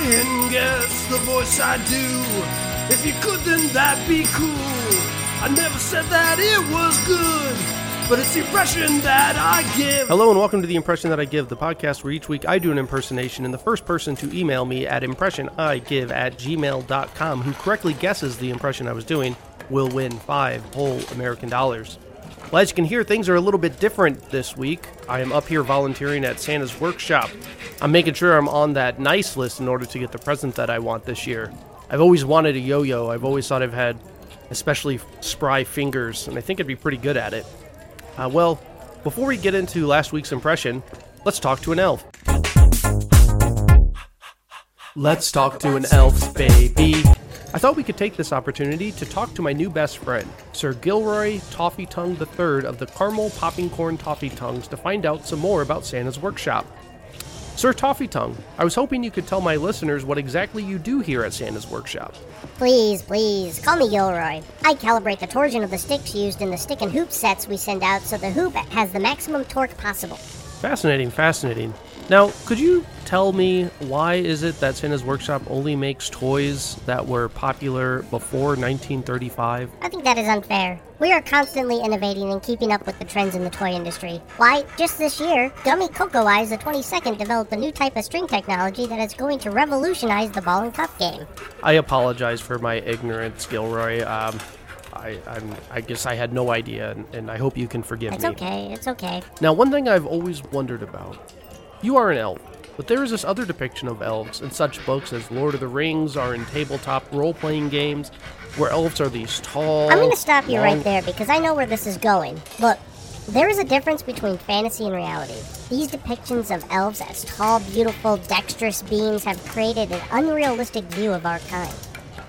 try and guess the voice I do. If you could, then that'd be cool. I never said that it was good, but it's the impression that I give. Hello and welcome to the Impression That I Give, the podcast where each week I do an impersonation, and the first person to email me at impressionigive at gmail.com who correctly guesses the impression I was doing will win five whole American dollars. Well, as you can hear, things are a little bit different this week. I am up here volunteering at Santa's workshop. I'm making sure I'm on that nice list in order to get the present that I want this year. I've always wanted a yo yo. I've always thought I've had especially spry fingers, and I think I'd be pretty good at it. Uh, well, before we get into last week's impression, let's talk to an elf. Let's talk to an elf, baby. I thought we could take this opportunity to talk to my new best friend, Sir Gilroy Toffee Tongue III of the Caramel Popping Corn Toffee Tongues, to find out some more about Santa's workshop. Sir Toffee Tongue, I was hoping you could tell my listeners what exactly you do here at Santa's workshop. Please, please, call me Gilroy. I calibrate the torsion of the sticks used in the stick and hoop sets we send out so the hoop has the maximum torque possible. Fascinating, fascinating. Now, could you tell me why is it that Santa's Workshop only makes toys that were popular before 1935? I think that is unfair. We are constantly innovating and keeping up with the trends in the toy industry. Why, just this year, Gummy Cocoa Eyes the 22nd developed a new type of string technology that is going to revolutionize the ball and cup game. I apologize for my ignorance, Gilroy. Um, I, I'm, I guess I had no idea, and, and I hope you can forgive It's me. It's okay, it's okay. Now, one thing I've always wondered about you are an elf, but there is this other depiction of elves in such books as Lord of the Rings or in tabletop role playing games, where elves are these tall. I'm going to stop you long- right there because I know where this is going. Look, there is a difference between fantasy and reality. These depictions of elves as tall, beautiful, dexterous beings have created an unrealistic view of our kind.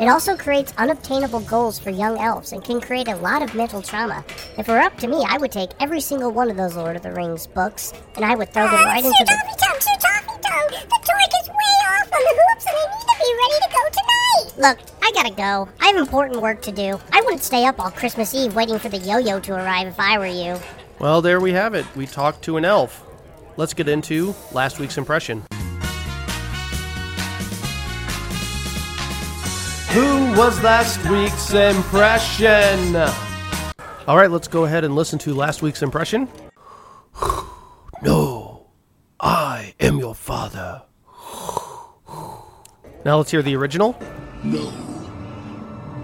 It also creates unobtainable goals for young elves and can create a lot of mental trauma. If it were up to me, I would take every single one of those Lord of the Rings books and I would throw them right into the. Look, I gotta go. I have important work to do. I wouldn't stay up all Christmas Eve waiting for the yo yo to arrive if I were you. Well, there we have it. We talked to an elf. Let's get into last week's impression. Who was last week's impression? All right, let's go ahead and listen to last week's impression. no, I am your father. Now let's hear the original. No,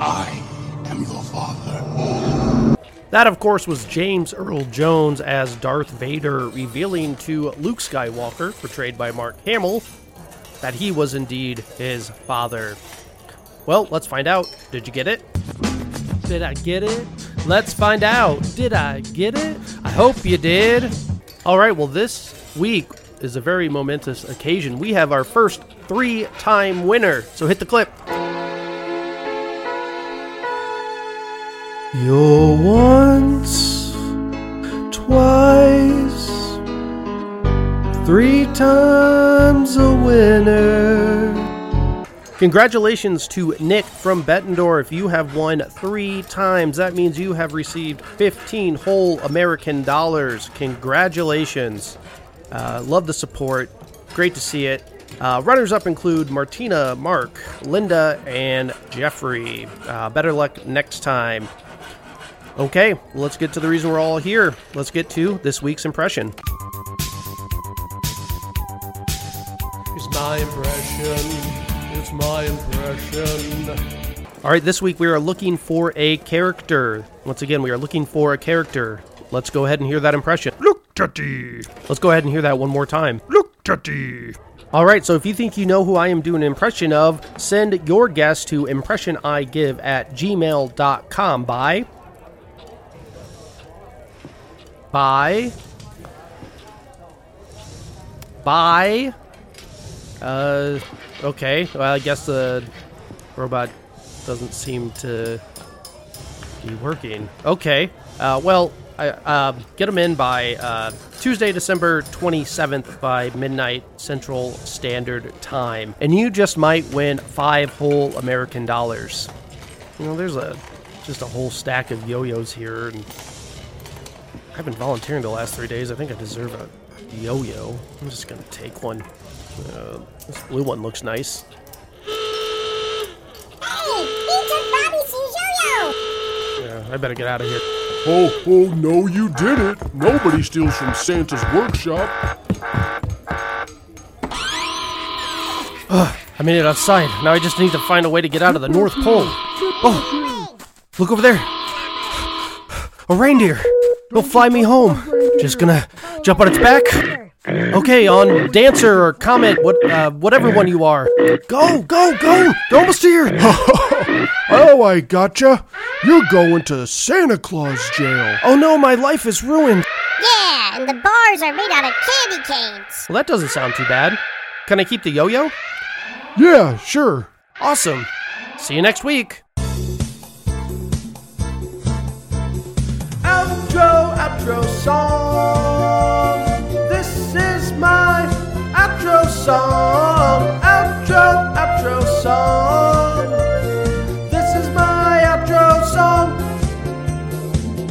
I am your father. That, of course, was James Earl Jones as Darth Vader, revealing to Luke Skywalker, portrayed by Mark Hamill, that he was indeed his father. Well, let's find out. Did you get it? Did I get it? Let's find out. Did I get it? I hope you did. All right, well, this week is a very momentous occasion. We have our first three time winner. So hit the clip. You're once, twice, three times a winner. Congratulations to Nick from Bettendorf. If you have won three times. That means you have received 15 whole American dollars. Congratulations. Uh, love the support. Great to see it. Uh, runners up include Martina, Mark, Linda, and Jeffrey. Uh, better luck next time. Okay, let's get to the reason we're all here. Let's get to this week's impression. It's my impression. It's my impression. All right, this week we are looking for a character. Once again, we are looking for a character. Let's go ahead and hear that impression. Look, Teddy. Let's go ahead and hear that one more time. Look, Teddy. All right, so if you think you know who I am doing an impression of, send your guess to impressionigive at gmail.com by. By. By. Uh, okay. Well, I guess the robot doesn't seem to be working. Okay. Uh, well, I, uh, get them in by uh, Tuesday, December 27th by midnight Central Standard Time. And you just might win five whole American dollars. You know, there's a just a whole stack of yo-yos here, and I've been volunteering the last three days. I think I deserve a yo-yo. I'm just gonna take one. Uh, this blue one looks nice. Hey, he took Bobby's yo-yo. Yeah, I better get out of here. Oh, oh, no, you didn't. Nobody steals from Santa's workshop. I made it outside. Now I just need to find a way to get out of the North Pole. Oh, look over there. A reindeer. It'll fly me home. Just gonna jump on its back. Okay, on Dancer or Comet, what, uh, whatever one you are. Go, go, go! You're almost here. Oh, I gotcha. You're going to Santa Claus jail. Oh no, my life is ruined. Yeah, and the bars are made out of candy canes. Well, that doesn't sound too bad. Can I keep the yo-yo? Yeah, sure. Awesome. See you next week. Outro, outro song. Song.